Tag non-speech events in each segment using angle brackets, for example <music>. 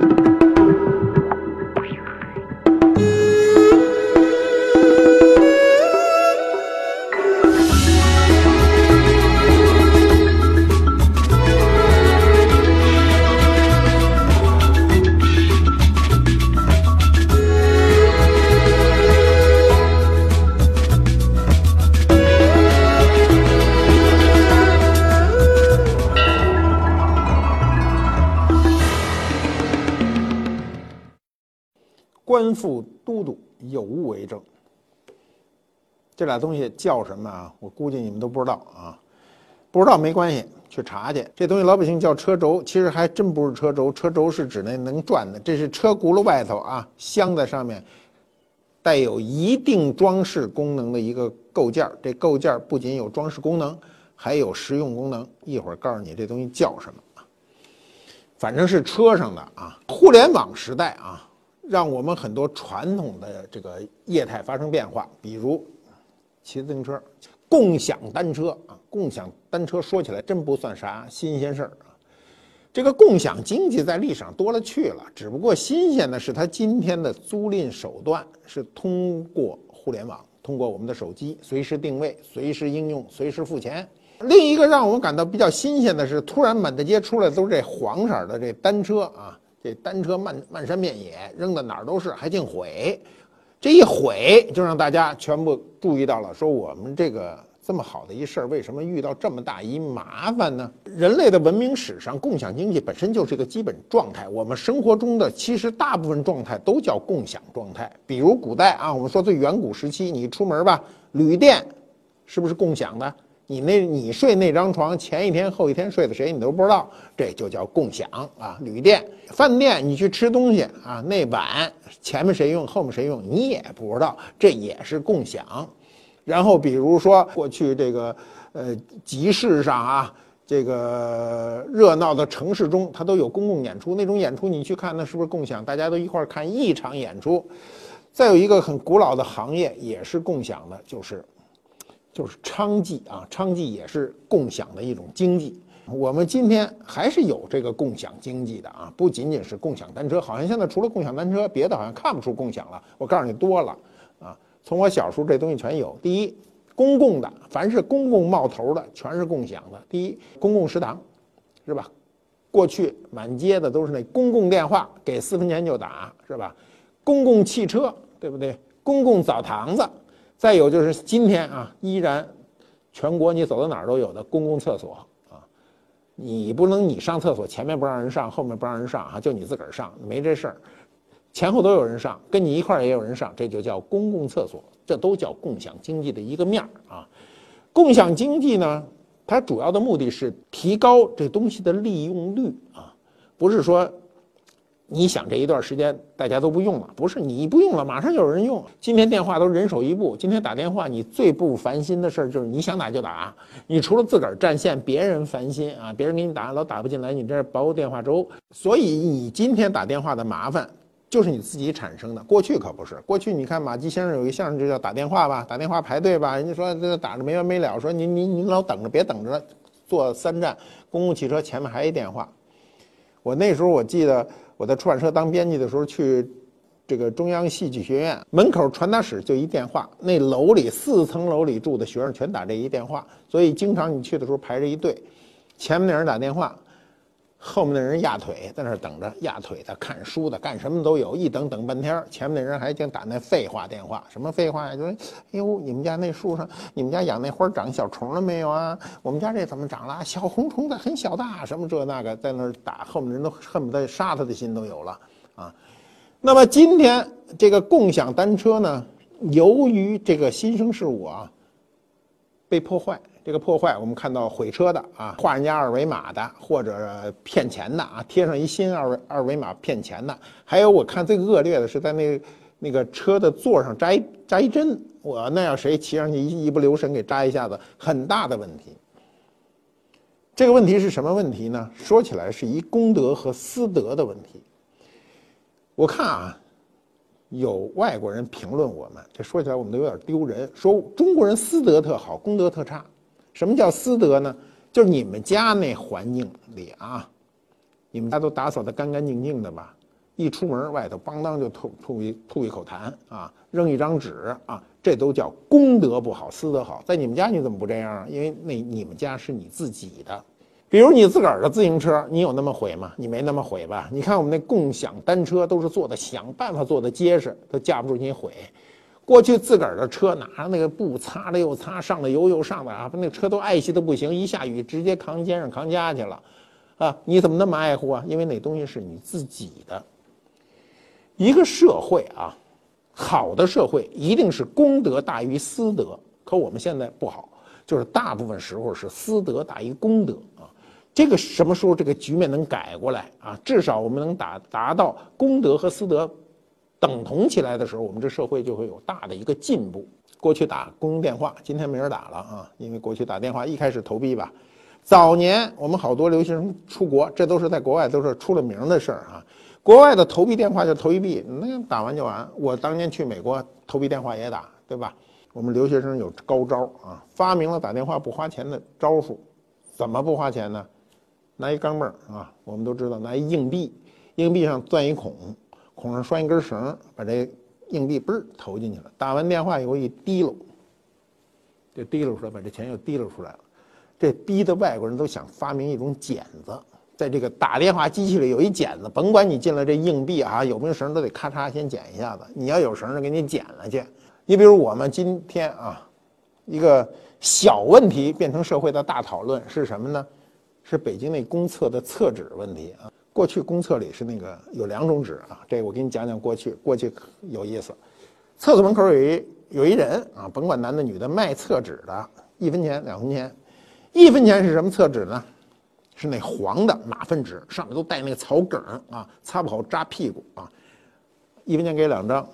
官这俩东西叫什么啊？我估计你们都不知道啊，不知道没关系，去查去。这东西老百姓叫车轴，其实还真不是车轴，车轴是指那能转的，这是车轱辘外头啊镶在上面，带有一定装饰功能的一个构件这构件不仅有装饰功能，还有实用功能。一会儿告诉你这东西叫什么啊？反正是车上的啊。互联网时代啊。让我们很多传统的这个业态发生变化，比如骑自行车、共享单车啊。共享单车说起来真不算啥新鲜事儿啊。这个共享经济在历史上多了去了，只不过新鲜的是它今天的租赁手段是通过互联网，通过我们的手机随时定位、随时应用、随时付钱。另一个让我们感到比较新鲜的是，突然满大街出来都是这黄色的这单车啊。这单车漫漫山遍野扔到哪儿都是，还净毁，这一毁就让大家全部注意到了，说我们这个这么好的一事儿，为什么遇到这么大一麻烦呢？人类的文明史上，共享经济本身就是一个基本状态。我们生活中的其实大部分状态都叫共享状态。比如古代啊，我们说最远古时期，你出门吧，旅店是不是共享的？你那，你睡那张床，前一天后一天睡的谁，你都不知道，这就叫共享啊。旅店、饭店，你去吃东西啊，那碗前面谁用，后面谁用，你也不知道，这也是共享。然后比如说过去这个，呃，集市上啊，这个热闹的城市中，它都有公共演出，那种演出你去看，那是不是共享？大家都一块看一场演出。再有一个很古老的行业也是共享的，就是。就是娼妓啊，娼妓也是共享的一种经济。我们今天还是有这个共享经济的啊，不仅仅是共享单车，好像现在除了共享单车，别的好像看不出共享了。我告诉你多了啊，从我小时候这东西全有。第一，公共的，凡是公共冒头的，全是共享的。第一，公共食堂，是吧？过去满街的都是那公共电话，给四分钱就打，是吧？公共汽车，对不对？公共澡堂子。再有就是今天啊，依然全国你走到哪儿都有的公共厕所啊，你不能你上厕所前面不让人上，后面不让人上啊，就你自个儿上，没这事儿，前后都有人上，跟你一块儿也有人上，这就叫公共厕所，这都叫共享经济的一个面儿啊。共享经济呢，它主要的目的是提高这东西的利用率啊，不是说。你想这一段时间大家都不用了，不是你不用了，马上就有人用。今天电话都人手一部，今天打电话你最不烦心的事儿就是你想打就打，你除了自个儿占线，别人烦心啊，别人给你打老打不进来，你这煲电话粥。所以你今天打电话的麻烦就是你自己产生的。过去可不是，过去你看马季先生有一相声就叫打电话吧，打电话排队吧，人家说这打着没完没了，说您您您老等着，别等着，坐三站公共汽车前面还一电话。我那时候我记得。我在出版社当编辑的时候，去这个中央戏剧学院门口传达室就一电话，那楼里四层楼里住的学生全打这一电话，所以经常你去的时候排着一队，前面那人打电话。后面的人压腿在那儿等着，压腿的、看书的、干什么都有，一等等半天。前面那人还净打那废话电话，什么废话呀？就说：“哎呦，你们家那树上，你们家养那花长小虫了没有啊？我们家这怎么长了？小红虫子很小的，什么这那个，在那儿打。后面人都恨不得杀他的心都有了啊。那么今天这个共享单车呢，由于这个新生事物啊，被破坏。这个破坏，我们看到毁车的啊，画人家二维码的，或者骗钱的啊，贴上一新二维二维码骗钱的，还有我看最恶劣的是在那那个车的座上扎一扎一针，我那要谁骑上去一一不留神给扎一下子，很大的问题。这个问题是什么问题呢？说起来是一公德和私德的问题。我看啊。有外国人评论我们，这说起来我们都有点丢人，说中国人私德特好，公德特差。什么叫私德呢？就是你们家那环境里啊，你们家都打扫的干干净净的吧？一出门外头邦当就吐吐一吐一口痰啊，扔一张纸啊，这都叫公德不好，私德好。在你们家你怎么不这样啊？因为那你们家是你自己的。比如你自个儿的自行车，你有那么毁吗？你没那么毁吧？你看我们那共享单车都是做的，想办法做的结实，都架不住你毁。过去自个儿的车拿那个布擦了又擦，上了油又上的啊，把那车都爱惜的不行，一下雨直接扛肩上扛家去了，啊，你怎么那么爱护啊？因为那东西是你自己的。一个社会啊，好的社会一定是公德大于私德，可我们现在不好，就是大部分时候是私德大于公德啊。这个什么时候这个局面能改过来啊？至少我们能达达到公德和私德等同起来的时候，我们这社会就会有大的一个进步。过去打公用电话，今天没人打了啊，因为过去打电话一开始投币吧。早年我们好多留学生出国，这都是在国外都是出了名的事儿啊。国外的投币电话就投一币，那打完就完。我当年去美国投币电话也打，对吧？我们留学生有高招啊，发明了打电话不花钱的招数。怎么不花钱呢？拿一钢镚儿啊，我们都知道，拿一硬币，硬币上钻一孔，孔上拴一根绳，把这硬币嘣投进去了。打完电话以后一滴溜，这滴溜出来，把这钱又滴溜出来了。这逼的外国人都想发明一种剪子，在这个打电话机器里有一剪子，甭管你进来这硬币啊，有没有绳都得咔嚓先剪一下子。你要有绳的，给你剪了去。你比如我们今天啊，一个小问题变成社会的大讨论是什么呢？是北京那公厕的厕纸问题啊！过去公厕里是那个有两种纸啊，这我给你讲讲过去。过去有意思，厕所门口有一有一人啊，甭管男的女的，卖厕纸的，一分钱两分钱。一分钱是什么厕纸呢？是那黄的马粪纸，上面都带那个草梗啊，擦不好扎屁股啊。一分钱给两张，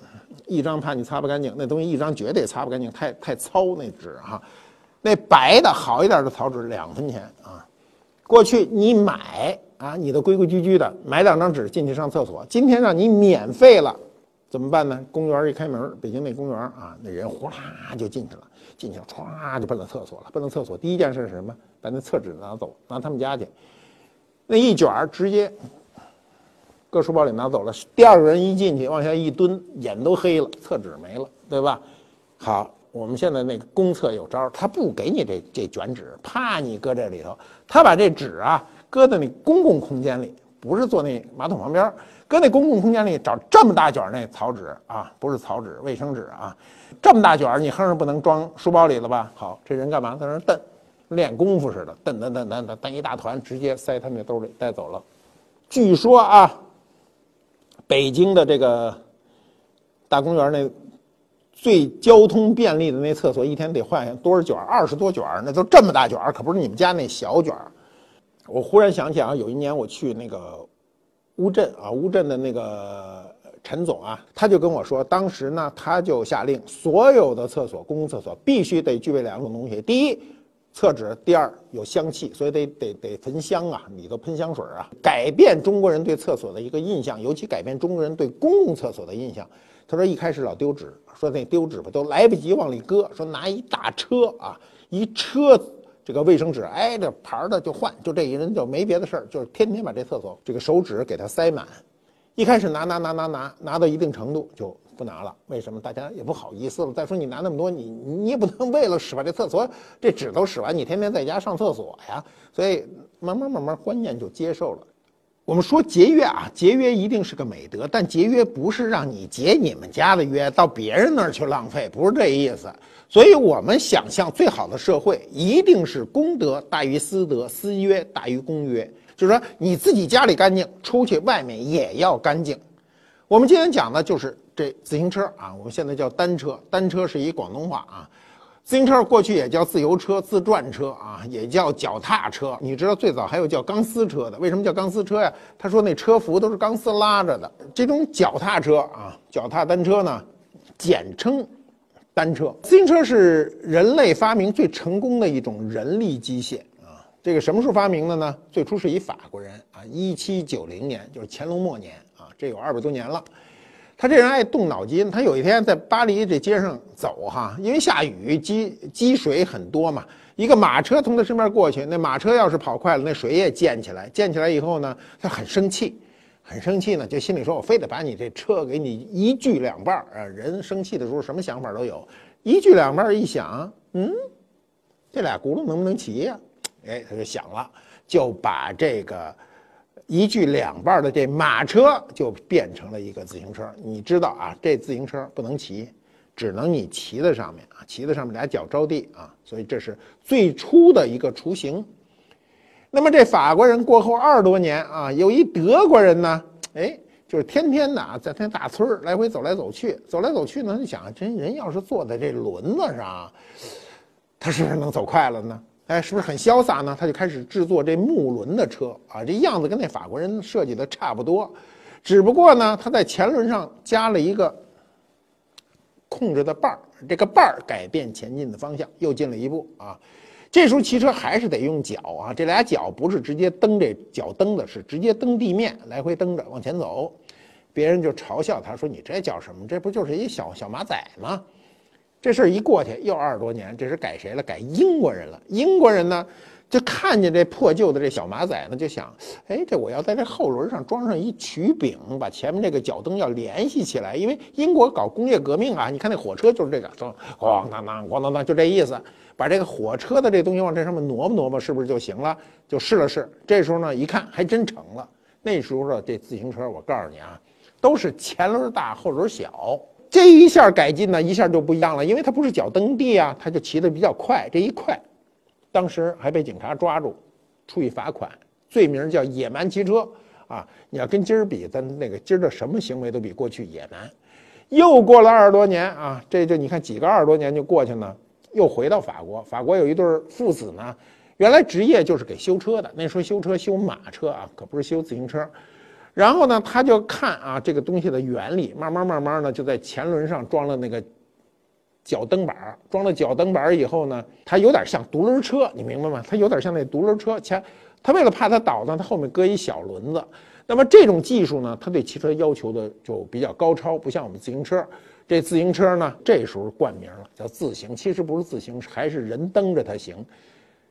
一张怕你擦不干净，那东西一张绝对擦不干净，太太糙那纸哈。那白的好一点的草纸两分钱啊。过去你买啊，你都规规矩矩的买两张纸进去上厕所。今天让你免费了，怎么办呢？公园一开门，北京那公园啊，那人呼啦就进去了，进去唰就奔到厕所了。奔到厕所第一件事是什么？把那厕纸拿走，拿他们家去。那一卷直接搁书包里拿走了。第二个人一进去往下一蹲，眼都黑了，厕纸没了，对吧？好。我们现在那个公厕有招，他不给你这这卷纸，怕你搁这里头，他把这纸啊搁在那公共空间里，不是坐那马桶旁边，搁那公共空间里找这么大卷那草纸啊，不是草纸，卫生纸啊，这么大卷，你哼哼不能装书包里了吧？好，这人干嘛在那儿蹬，练功夫似的，蹬蹬蹬蹬蹬蹬一大团，直接塞他那兜里带走了。据说啊，北京的这个大公园那。最交通便利的那厕所，一天得换多少卷？二十多卷，那都这么大卷，可不是你们家那小卷。我忽然想起啊，有一年我去那个乌镇啊，乌镇的那个陈总啊，他就跟我说，当时呢，他就下令，所有的厕所，公共厕所必须得具备两种东西：第一，厕纸；第二，有香气，所以得得得焚香啊，里头喷香水啊，改变中国人对厕所的一个印象，尤其改变中国人对公共厕所的印象。他说一开始老丢纸。说那丢纸吧都来不及往里搁，说拿一大车啊，一车这个卫生纸挨着牌的就换，就这一人就没别的事儿，就是天天把这厕所这个手纸给它塞满。一开始拿拿拿拿拿拿到一定程度就不拿了，为什么？大家也不好意思了。再说你拿那么多，你你也不能为了使把这厕所这纸都使完，你天天在家上厕所呀。所以慢慢慢慢观念就接受了。我们说节约啊，节约一定是个美德，但节约不是让你节你们家的约到别人那儿去浪费，不是这意思。所以我们想象最好的社会一定是公德大于私德，私约大于公约，就是说你自己家里干净，出去外面也要干净。我们今天讲的就是这自行车啊，我们现在叫单车，单车是一广东话啊。自行车过去也叫自由车、自转车啊，也叫脚踏车。你知道最早还有叫钢丝车的，为什么叫钢丝车呀？他说那车幅都是钢丝拉着的。这种脚踏车啊，脚踏单车呢，简称单车。自行车是人类发明最成功的一种人力机械啊。这个什么时候发明的呢？最初是一法国人啊，一七九零年，就是乾隆末年啊，这有二百多年了。他这人爱动脑筋，他有一天在巴黎这街上走哈，因为下雨积积水很多嘛，一个马车从他身边过去，那马车要是跑快了，那水也溅起来，溅起来以后呢，他很生气，很生气呢，就心里说：“我非得把你这车给你一锯两半儿啊！”人生气的时候什么想法都有，一锯两半一想，嗯，这俩轱辘能不能骑呀？哎，他就想了，就把这个一锯两半的这马车就变成了一个自行车。你知道啊，这自行车不能骑。只能你骑在上面啊，骑在上面俩脚着地啊，所以这是最初的一个雏形。那么这法国人过后二十多年啊，有一德国人呢，哎，就是天天的啊，在他大村儿来回走来走去，走来走去呢，就想这人要是坐在这轮子上，他是不是能走快了呢？哎，是不是很潇洒呢？他就开始制作这木轮的车啊，这样子跟那法国人设计的差不多，只不过呢，他在前轮上加了一个。控制的把儿，这个把儿改变前进的方向，又进了一步啊！这时候骑车还是得用脚啊，这俩脚不是直接蹬这脚蹬的，是直接蹬地面，来回蹬着往前走。别人就嘲笑他说：“你这叫什么？这不就是一小小马仔吗？”这事儿一过去又二十多年，这是改谁了？改英国人了。英国人呢？就看见这破旧的这小马仔呢，就想，哎，这我要在这后轮上装上一曲柄，把前面这个脚蹬要联系起来。因为英国搞工业革命啊，你看那火车就是这个，咣当当，咣当当，就这意思。把这个火车的这东西往这上面挪吧挪吧，是不是就行了？就试了试，这时候呢，一看还真成了。那时候的这自行车，我告诉你啊，都是前轮大，后轮小。这一下改进呢，一下就不一样了，因为它不是脚蹬地啊，它就骑得比较快。这一快。当时还被警察抓住，处以罚款，罪名叫野蛮骑车啊！你要跟今儿比，咱那个今儿的什么行为都比过去野蛮。又过了二十多年啊，这就你看几个二十多年就过去了，又回到法国。法国有一对父子呢，原来职业就是给修车的，那时候修车修马车啊，可不是修自行车。然后呢，他就看啊这个东西的原理，慢慢慢慢呢就在前轮上装了那个。脚蹬板装了脚蹬板以后呢，它有点像独轮车，你明白吗？它有点像那独轮车。前，它为了怕它倒呢，它后面搁一小轮子。那么这种技术呢，它对汽车要求的就比较高超，不像我们自行车。这自行车呢，这时候冠名了，叫自行，其实不是自行，还是人蹬着它行。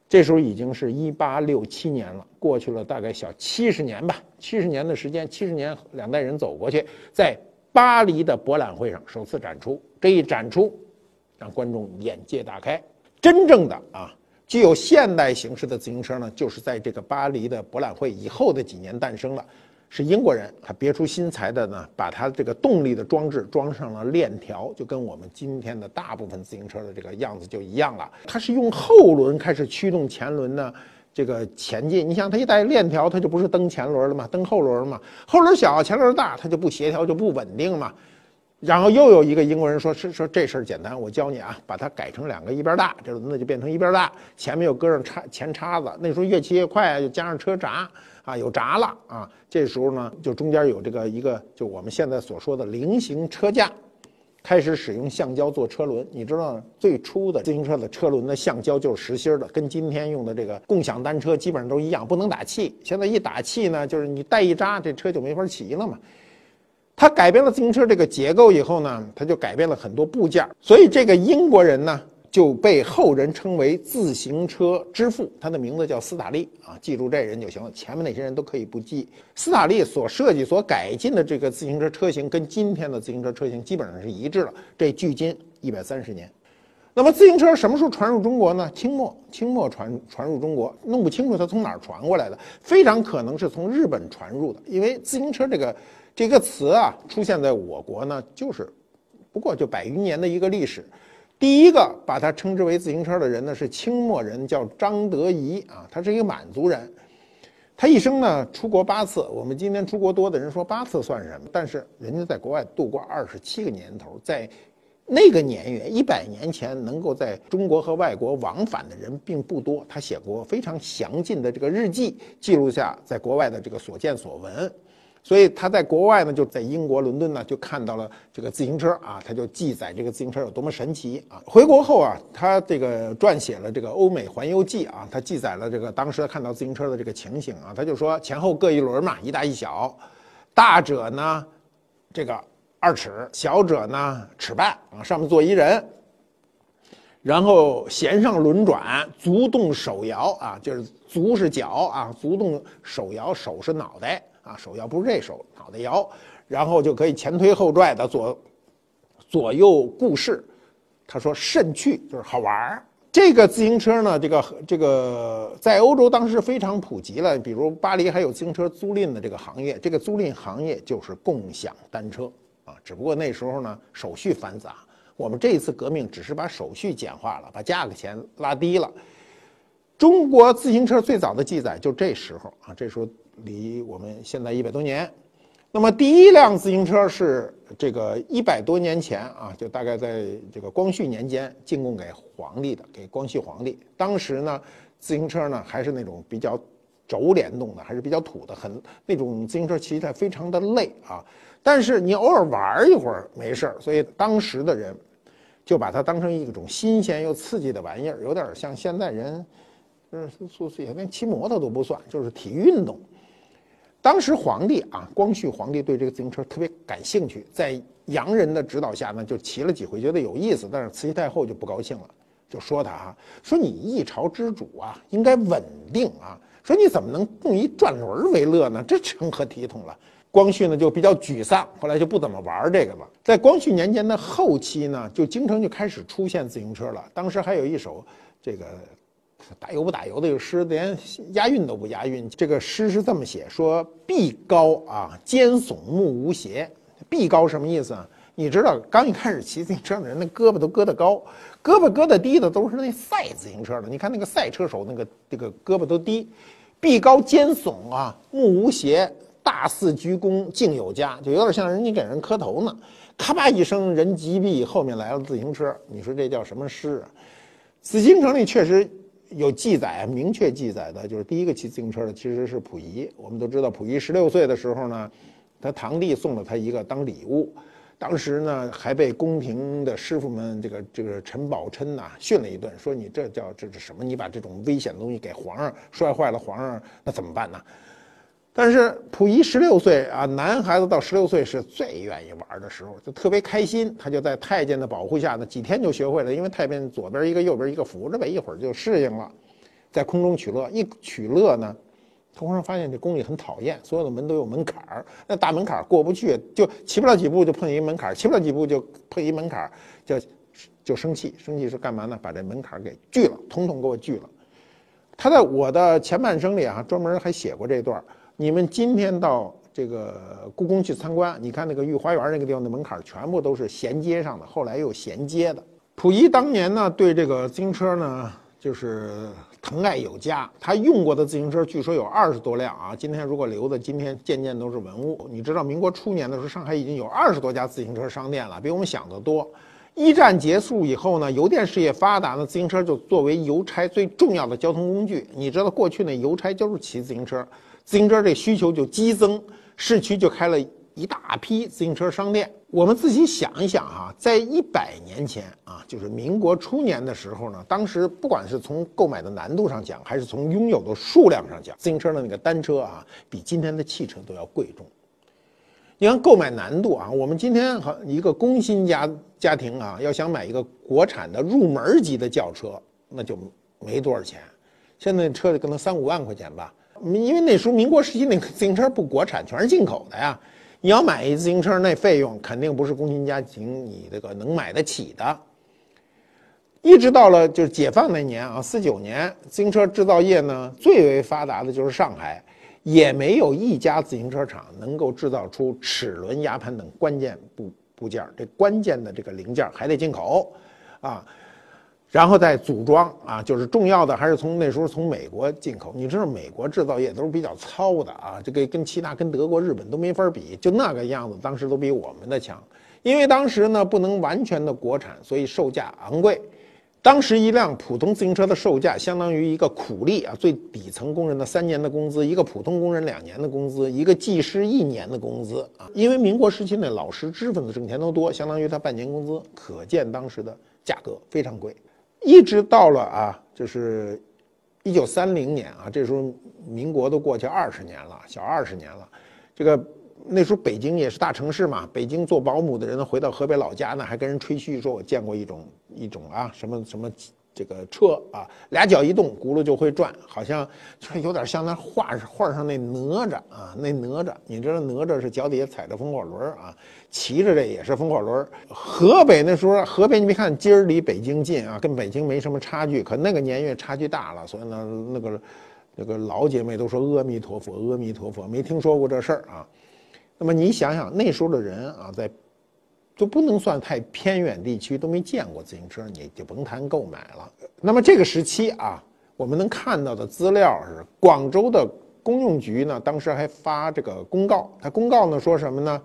这时候已经是一八六七年了，过去了大概小七十年吧，七十年的时间，七十年两代人走过去，在巴黎的博览会上首次展出。这一展出。让观众眼界大开。真正的啊，具有现代形式的自行车呢，就是在这个巴黎的博览会以后的几年诞生了。是英国人，他别出心裁的呢，把他这个动力的装置装上了链条，就跟我们今天的大部分自行车的这个样子就一样了。它是用后轮开始驱动前轮呢，这个前进。你想，它一带链条，它就不是蹬前轮了嘛，蹬后轮嘛。后轮小，前轮大，它就不协调，就不稳定嘛。然后又有一个英国人说：“是说这事儿简单，我教你啊，把它改成两个一边大，这轮子就变成一边大，前面又搁上叉前叉子。那时候越骑越快啊，又加上车闸啊，有闸了啊。这时候呢，就中间有这个一个，就我们现在所说的菱形车架，开始使用橡胶做车轮。你知道最初的自行车的车轮的橡胶就是实心的，跟今天用的这个共享单车基本上都一样，不能打气。现在一打气呢，就是你带一扎，这车就没法骑了嘛。”它改变了自行车这个结构以后呢，它就改变了很多部件，所以这个英国人呢就被后人称为自行车之父。他的名字叫斯塔利啊，记住这人就行了。前面那些人都可以不记。斯塔利所设计、所改进的这个自行车车型跟今天的自行车车型基本上是一致了。这距今一百三十年。那么自行车什么时候传入中国呢？清末，清末传传入中国，弄不清楚它从哪儿传过来的，非常可能是从日本传入的，因为自行车这个。这个词啊，出现在我国呢，就是不过就百余年的一个历史。第一个把他称之为自行车的人呢，是清末人，叫张德仪啊，他是一个满族人。他一生呢出国八次。我们今天出国多的人说八次算什么？但是人家在国外度过二十七个年头，在那个年月一百年前，能够在中国和外国往返的人并不多。他写过非常详尽的这个日记，记录下在国外的这个所见所闻。所以他在国外呢，就在英国伦敦呢，就看到了这个自行车啊，他就记载这个自行车有多么神奇啊。回国后啊，他这个撰写了这个《欧美环游记》啊，他记载了这个当时看到自行车的这个情形啊，他就说前后各一轮嘛，一大一小，大者呢这个二尺，小者呢尺半啊，上面坐一人。然后弦上轮转，足动手摇啊，就是足是脚啊，足动手摇，手是脑袋啊，手摇不是这手，脑袋摇，然后就可以前推后拽的左左右顾视。他说甚趣，就是好玩儿。这个自行车呢，这个这个在欧洲当时非常普及了，比如巴黎还有自行车租赁的这个行业，这个租赁行业就是共享单车啊。只不过那时候呢，手续繁杂。我们这一次革命只是把手续简化了，把价格钱拉低了。中国自行车最早的记载就这时候啊，这时候离我们现在一百多年。那么第一辆自行车是这个一百多年前啊，就大概在这个光绪年间进贡给皇帝的，给光绪皇帝。当时呢，自行车呢还是那种比较轴联动的，还是比较土的，很那种自行车骑起来非常的累啊。但是你偶尔玩一会儿没事儿，所以当时的人就把它当成一种新鲜又刺激的玩意儿，有点像现在人，就是说也连骑摩托都不算，就是体育运动。当时皇帝啊，光绪皇帝对这个自行车特别感兴趣，在洋人的指导下呢，就骑了几回，觉得有意思。但是慈禧太后就不高兴了，就说他啊，说你一朝之主啊，应该稳定啊，说你怎么能用一转轮为乐呢？这成何体统了？光绪呢就比较沮丧，后来就不怎么玩这个了。在光绪年间的后期呢，就京城就开始出现自行车了。当时还有一首这个。打油不打油的这个诗，连押韵都不押韵。这个诗是这么写：说臂高啊，肩耸目无斜。臂高什么意思啊？你知道，刚一开始骑自行车的人，那胳膊都搁 <laughs> 得高，胳膊搁得低的都是那赛自行车的。你看那个赛车手，那个这个胳膊都低。臂高肩耸啊，目无斜，大肆鞠躬敬有加，就有点像人家给人磕头呢。咔吧一声，人急毙，后面来了自行车。你说这叫什么诗啊？紫禁城里确实。有记载，明确记载的就是第一个骑自行车的其实是溥仪。我们都知道，溥仪十六岁的时候呢，他堂弟送了他一个当礼物，当时呢还被宫廷的师傅们这个这个陈宝琛呐训了一顿，说你这叫这是什么？你把这种危险的东西给皇上摔坏了，皇上那怎么办呢？但是溥仪十六岁啊，男孩子到十六岁是最愿意玩的时候，就特别开心。他就在太监的保护下呢，几天就学会了。因为太监左边一个，右边一个扶着呗，一会儿就适应了，在空中取乐。一取乐呢，皇上发现这宫里很讨厌，所有的门都有门槛儿，那大门槛儿过不去，就骑不了几步就碰一门槛儿，骑不了几步就碰一门槛儿，就就生气。生气是干嘛呢？把这门槛儿给锯了，统统给我锯了。他在我的前半生里啊，专门还写过这段。你们今天到这个故宫去参观，你看那个御花园那个地方的门槛全部都是衔接上的，后来又衔接的。溥仪当年呢，对这个自行车呢，就是疼爱有加。他用过的自行车据说有二十多辆啊。今天如果留的，今天件件都是文物。你知道，民国初年的时候，上海已经有二十多家自行车商店了，比我们想的多。一战结束以后呢，邮电事业发达呢，自行车就作为邮差最重要的交通工具。你知道，过去那邮差就是骑自行车。自行车这需求就激增，市区就开了一大批自行车商店。我们自己想一想哈，在一百年前啊，就是民国初年的时候呢，当时不管是从购买的难度上讲，还是从拥有的数量上讲，自行车的那个单车啊，比今天的汽车都要贵重。你看购买难度啊，我们今天和一个工薪家家庭啊，要想买一个国产的入门级的轿车，那就没多少钱。现在车可能三五万块钱吧。因为那时候民国时期那个自行车不国产，全是进口的呀。你要买一自行车，那费用肯定不是工薪家庭你这个能买得起的。一直到了就是解放那年啊，四九年，自行车制造业呢最为发达的就是上海，也没有一家自行车厂能够制造出齿轮、牙盘等关键部部件这关键的这个零件还得进口，啊。然后再组装啊，就是重要的还是从那时候从美国进口。你知道美国制造业都是比较糙的啊，这个跟其他跟德国、日本都没法比，就那个样子，当时都比我们的强。因为当时呢不能完全的国产，所以售价昂贵。当时一辆普通自行车的售价相当于一个苦力啊最底层工人的三年的工资，一个普通工人两年的工资，一个技师一年的工资啊。因为民国时期那老师知识分子挣钱都多，相当于他半年工资，可见当时的价格非常贵。一直到了啊，就是一九三零年啊，这时候民国都过去二十年了，小二十年了。这个那时候北京也是大城市嘛，北京做保姆的人，回到河北老家呢，还跟人吹嘘说，我见过一种一种啊，什么什么。这个车啊，俩脚一动，轱辘就会转，好像 <laughs> 就有点像那画画上那哪吒啊，那哪吒，你知道哪吒是脚底下踩着风火轮啊，骑着这也是风火轮。河北那时候，河北你别看今儿离北京近啊，跟北京没什么差距，可那个年月差距大了，所以呢，那个那个老姐妹都说阿弥陀佛，阿弥陀佛，没听说过这事儿啊。那么你想想那时候的人啊，在。就不能算太偏远地区都没见过自行车，你就甭谈购买了。那么这个时期啊，我们能看到的资料是，广州的公用局呢，当时还发这个公告，它公告呢说什么呢？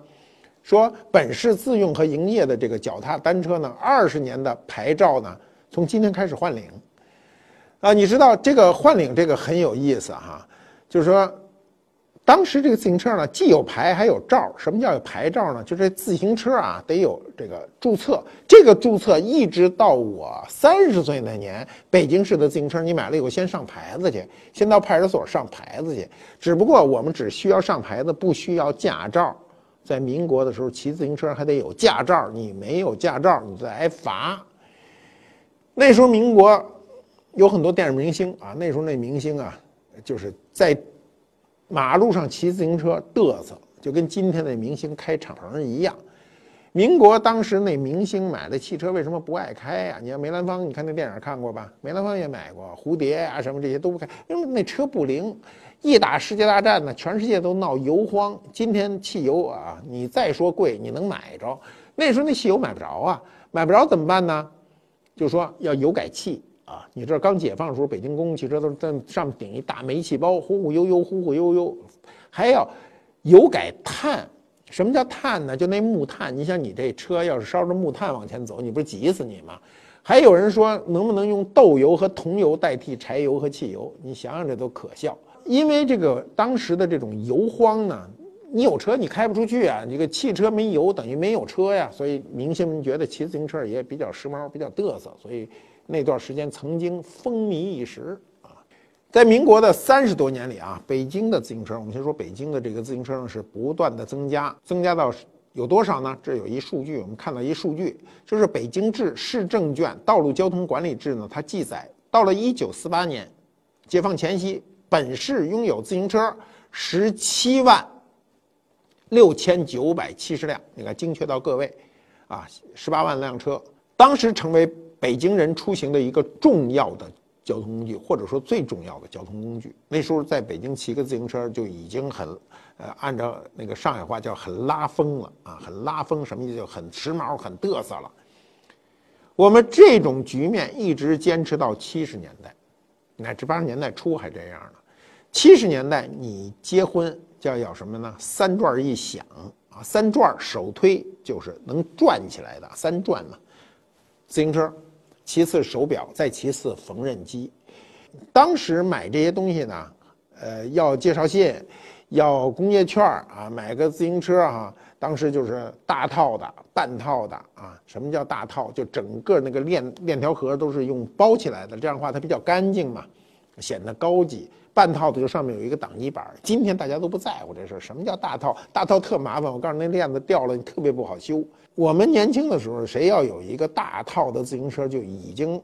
说本市自用和营业的这个脚踏单车呢，二十年的牌照呢，从今天开始换领。啊，你知道这个换领这个很有意思哈，就是说。当时这个自行车呢，既有牌还有照。什么叫有牌照呢？就是自行车啊，得有这个注册。这个注册一直到我三十岁那年，北京市的自行车你买了以后，先上牌子去，先到派出所上牌子去。只不过我们只需要上牌子，不需要驾照。在民国的时候，骑自行车还得有驾照，你没有驾照，你再挨罚。那时候民国有很多电影明星啊，那时候那明星啊，就是在。马路上骑自行车嘚瑟，就跟今天的明星开敞篷一样。民国当时那明星买的汽车为什么不爱开呀？你看梅兰芳，你看那电影看过吧？梅兰芳也买过蝴蝶啊，什么这些都不开，因为那车不灵。一打世界大战呢，全世界都闹油荒。今天汽油啊，你再说贵，你能买着？那时候那汽油买不着啊，买不着怎么办呢？就说要油改气。啊，你知道刚解放的时候，北京公共汽车都是在上面顶一大煤气包，呼呼悠悠，呼呼悠悠，还要油改碳。什么叫碳呢？就那木炭。你想，你这车要是烧着木炭往前走，你不是急死你吗？还有人说，能不能用豆油和桐油代替柴油和汽油？你想想，这都可笑。因为这个当时的这种油荒呢，你有车你开不出去啊，这个汽车没油等于没有车呀。所以明星们觉得骑自行车也比较时髦，比较嘚瑟，所以。那段时间曾经风靡一时啊，在民国的三十多年里啊，北京的自行车，我们先说北京的这个自行车呢是不断的增加，增加到有多少呢？这有一数据，我们看到一数据，就是《北京市市政卷道路交通管理制》呢，它记载，到了一九四八年，解放前夕，本市拥有自行车十七万六千九百七十辆，你看精确到个位，啊，十八万辆车，当时成为。北京人出行的一个重要的交通工具，或者说最重要的交通工具。那时候在北京骑个自行车就已经很，呃，按照那个上海话叫很拉风了啊，很拉风，什么意思？就很时髦、很嘚瑟了。我们这种局面一直坚持到七十年代，乃至八十年代初还这样呢。七十年代你结婚叫要什么呢？三转一响啊，三转手推就是能转起来的三转嘛，自行车。其次手表，再其次缝纫机。当时买这些东西呢，呃，要介绍信，要工业券啊，买个自行车啊，当时就是大套的、半套的啊。什么叫大套？就整个那个链链条盒都是用包起来的，这样的话它比较干净嘛，显得高级。半套的就上面有一个挡泥板。今天大家都不在乎这事。什么叫大套？大套特麻烦。我告诉你，那链子掉了，你特别不好修。我们年轻的时候，谁要有一个大套的自行车，就已经，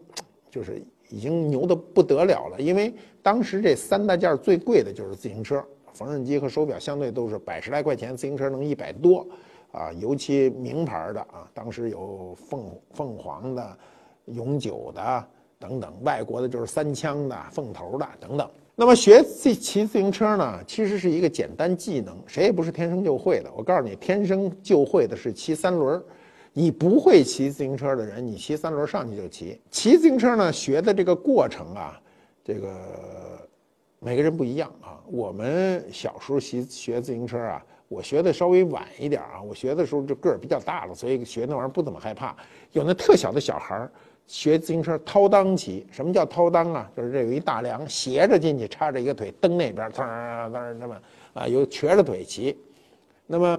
就是已经牛的不得了了。因为当时这三大件最贵的就是自行车，缝纫机和手表相对都是百十来块钱，自行车能一百多，啊，尤其名牌的啊，当时有凤凤凰的、永久的等等，外国的就是三枪的、凤头的等等。那么学骑骑自行车呢，其实是一个简单技能，谁也不是天生就会的。我告诉你，天生就会的是骑三轮。你不会骑自行车的人，你骑三轮上去就骑。骑自行车呢，学的这个过程啊，这个每个人不一样啊。我们小时候骑学自行车啊，我学的稍微晚一点啊，我学的时候就个儿比较大了，所以学那玩意儿不怎么害怕。有那特小的小孩儿。学自行车掏裆骑，什么叫掏裆啊？就是这有一大梁，斜着进去，插着一个腿蹬那边，噔噔那么啊，有瘸着腿骑。那么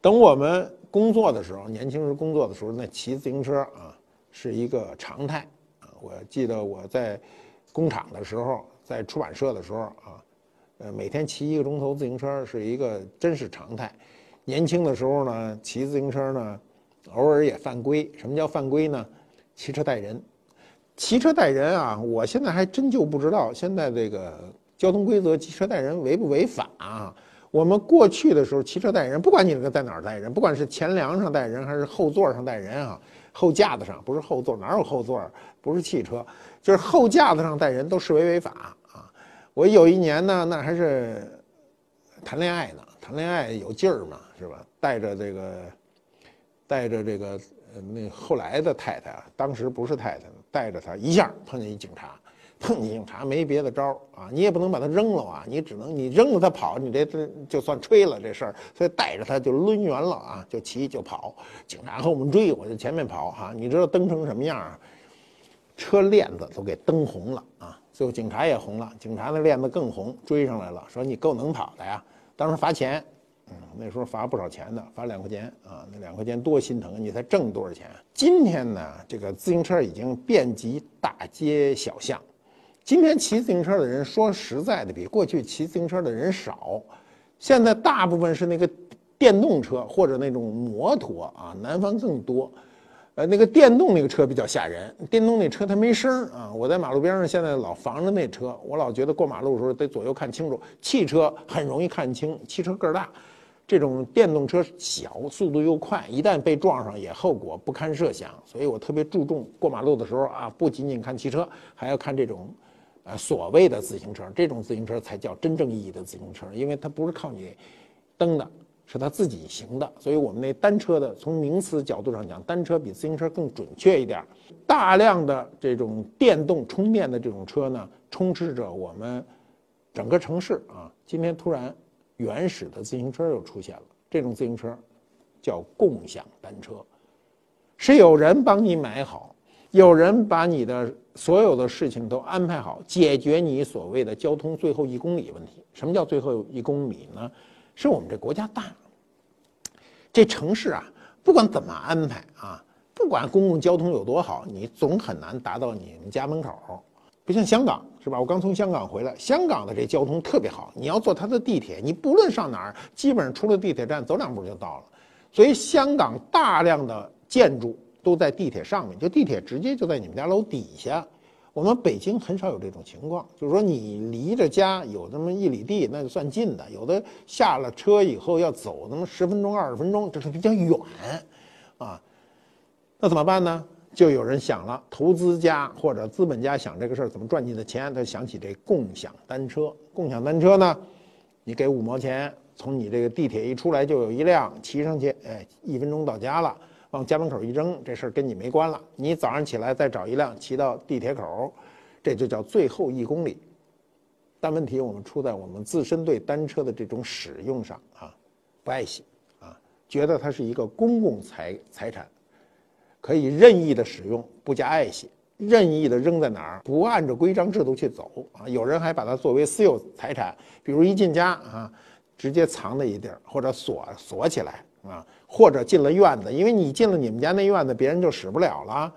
等我们工作的时候，年轻时工作的时候，那骑自行车啊是一个常态啊。我记得我在工厂的时候，在出版社的时候啊，呃，每天骑一个钟头自行车是一个真是常态。年轻的时候呢，骑自行车呢，偶尔也犯规。什么叫犯规呢？骑车带人，骑车带人啊！我现在还真就不知道现在这个交通规则，骑车带人违不违法啊？我们过去的时候骑车带人，不管你这个在哪儿带人，不管是前梁上带人还是后座上带人啊，后架子上不是后座，哪有后座？不是汽车，就是后架子上带人都视为违法啊！我有一年呢，那还是谈恋爱呢，谈恋爱有劲儿嘛，是吧？带着这个，带着这个。那后来的太太啊，当时不是太太带着他一下碰见一警察，碰见警察没别的招啊，你也不能把他扔了啊，你只能你扔了他跑，你这这就算吹了这事儿，所以带着他就抡圆了啊，就骑就跑，警察和我们追，我就前面跑哈，你知道蹬成什么样啊？车链子都给蹬红了啊，最后警察也红了，警察的链子更红，追上来了，说你够能跑的呀，当时罚钱。嗯，那时候罚不少钱的，罚两块钱啊，那两块钱多心疼，你才挣多少钱？今天呢，这个自行车已经遍及大街小巷，今天骑自行车的人，说实在的，比过去骑自行车的人少，现在大部分是那个电动车或者那种摩托啊，南方更多。呃，那个电动那个车比较吓人，电动那车它没声啊。我在马路边上现在老防着那车，我老觉得过马路的时候得左右看清楚。汽车很容易看清，汽车个儿大。这种电动车小，速度又快，一旦被撞上也后果不堪设想。所以我特别注重过马路的时候啊，不仅仅看汽车，还要看这种，呃，所谓的自行车。这种自行车才叫真正意义的自行车，因为它不是靠你蹬的，是它自己行的。所以我们那单车的，从名词角度上讲，单车比自行车更准确一点。大量的这种电动充电的这种车呢，充斥着我们整个城市啊。今天突然。原始的自行车又出现了，这种自行车叫共享单车，是有人帮你买好，有人把你的所有的事情都安排好，解决你所谓的交通最后一公里问题。什么叫最后一公里呢？是我们这国家大，这城市啊，不管怎么安排啊，不管公共交通有多好，你总很难达到你们家门口。不像香港是吧？我刚从香港回来，香港的这交通特别好。你要坐它的地铁，你不论上哪儿，基本上出了地铁站走两步就到了。所以香港大量的建筑都在地铁上面，就地铁直接就在你们家楼底下。我们北京很少有这种情况，就是说你离着家有这么一里地，那就算近的；有的下了车以后要走那么十分钟、二十分钟，这是比较远啊。那怎么办呢？就有人想了，投资家或者资本家想这个事儿怎么赚你的钱，他想起这共享单车。共享单车呢，你给五毛钱，从你这个地铁一出来就有一辆，骑上去，哎，一分钟到家了，往家门口一扔，这事儿跟你没关了。你早上起来再找一辆，骑到地铁口，这就叫最后一公里。但问题我们出在我们自身对单车的这种使用上啊，不爱惜啊，觉得它是一个公共财财产。可以任意的使用，不加爱惜，任意的扔在哪儿，不按照规章制度去走啊！有人还把它作为私有财产，比如一进家啊，直接藏在一地儿，或者锁锁起来啊，或者进了院子，因为你进了你们家那院子，别人就使不了了。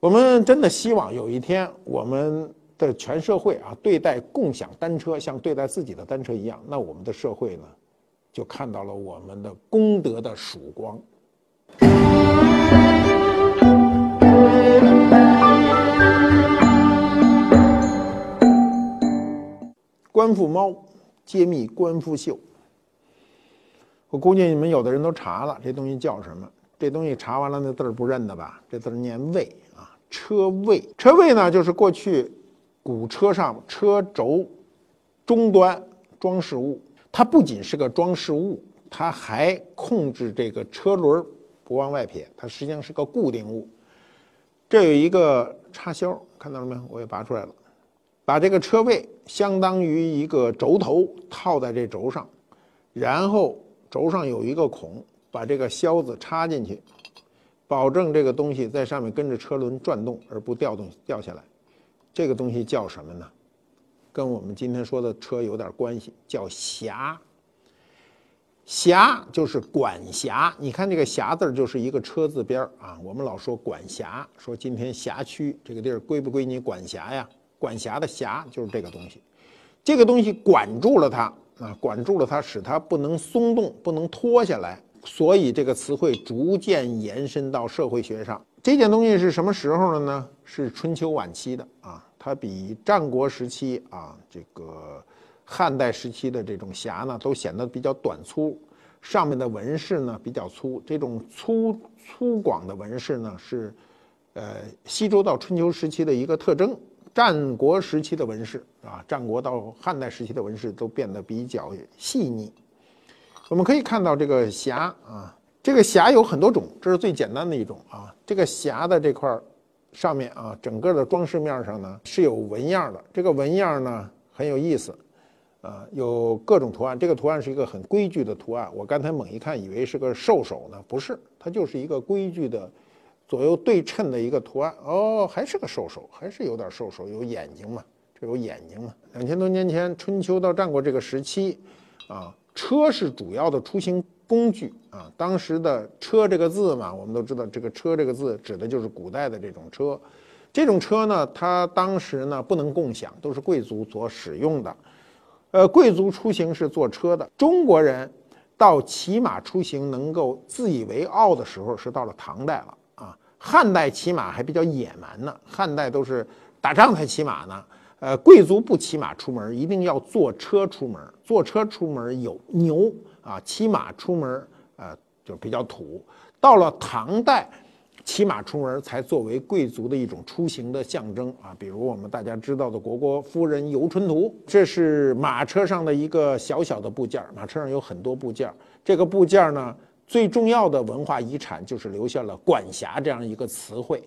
我们真的希望有一天，我们的全社会啊，对待共享单车像对待自己的单车一样，那我们的社会呢，就看到了我们的功德的曙光。官复猫，揭秘官复秀。我估计你们有的人都查了，这东西叫什么？这东西查完了，那字儿不认得吧？这字儿念“位”啊，车位。车位呢，就是过去古车上车轴终端装饰物。它不仅是个装饰物，它还控制这个车轮不往外撇。它实际上是个固定物。这有一个插销，看到了没有？我也拔出来了。把这个车位相当于一个轴头套在这轴上，然后轴上有一个孔，把这个销子插进去，保证这个东西在上面跟着车轮转动而不掉动掉下来。这个东西叫什么呢？跟我们今天说的车有点关系，叫匣。辖就是管辖，你看这个辖字儿就是一个车字边儿啊。我们老说管辖，说今天辖区这个地儿归不归你管辖呀？管辖的辖就是这个东西，这个东西管住了它啊，管住了它，使它不能松动，不能脱下来。所以这个词汇逐渐延伸到社会学上。这件东西是什么时候的呢？是春秋晚期的啊，它比战国时期啊，这个汉代时期的这种匣呢，都显得比较短粗，上面的纹饰呢比较粗。这种粗粗犷的纹饰呢，是呃西周到春秋时期的一个特征。战国时期的纹饰啊，战国到汉代时期的纹饰都变得比较细腻。我们可以看到这个匣啊，这个匣有很多种，这是最简单的一种啊。这个匣的这块上面啊，整个的装饰面上呢是有纹样的。这个纹样呢很有意思，啊，有各种图案。这个图案是一个很规矩的图案。我刚才猛一看，以为是个兽首呢，不是，它就是一个规矩的左右对称的一个图案。哦，还是个兽首，还是有点兽首，有眼睛嘛？这有眼睛嘛？两千多年前，春秋到战国这个时期，啊。车是主要的出行工具啊，当时的“车”这个字嘛，我们都知道，这个“车”这个字指的就是古代的这种车。这种车呢，它当时呢不能共享，都是贵族所使用的。呃，贵族出行是坐车的。中国人到骑马出行能够自以为傲的时候，是到了唐代了啊。汉代骑马还比较野蛮呢，汉代都是打仗才骑马呢。呃，贵族不骑马出门，一定要坐车出门。坐车出门有牛啊，骑马出门，呃，就比较土。到了唐代，骑马出门才作为贵族的一种出行的象征啊。比如我们大家知道的《虢国夫人游春图》，这是马车上的一个小小的部件。马车上有很多部件，这个部件呢，最重要的文化遗产就是留下了“管辖”这样一个词汇。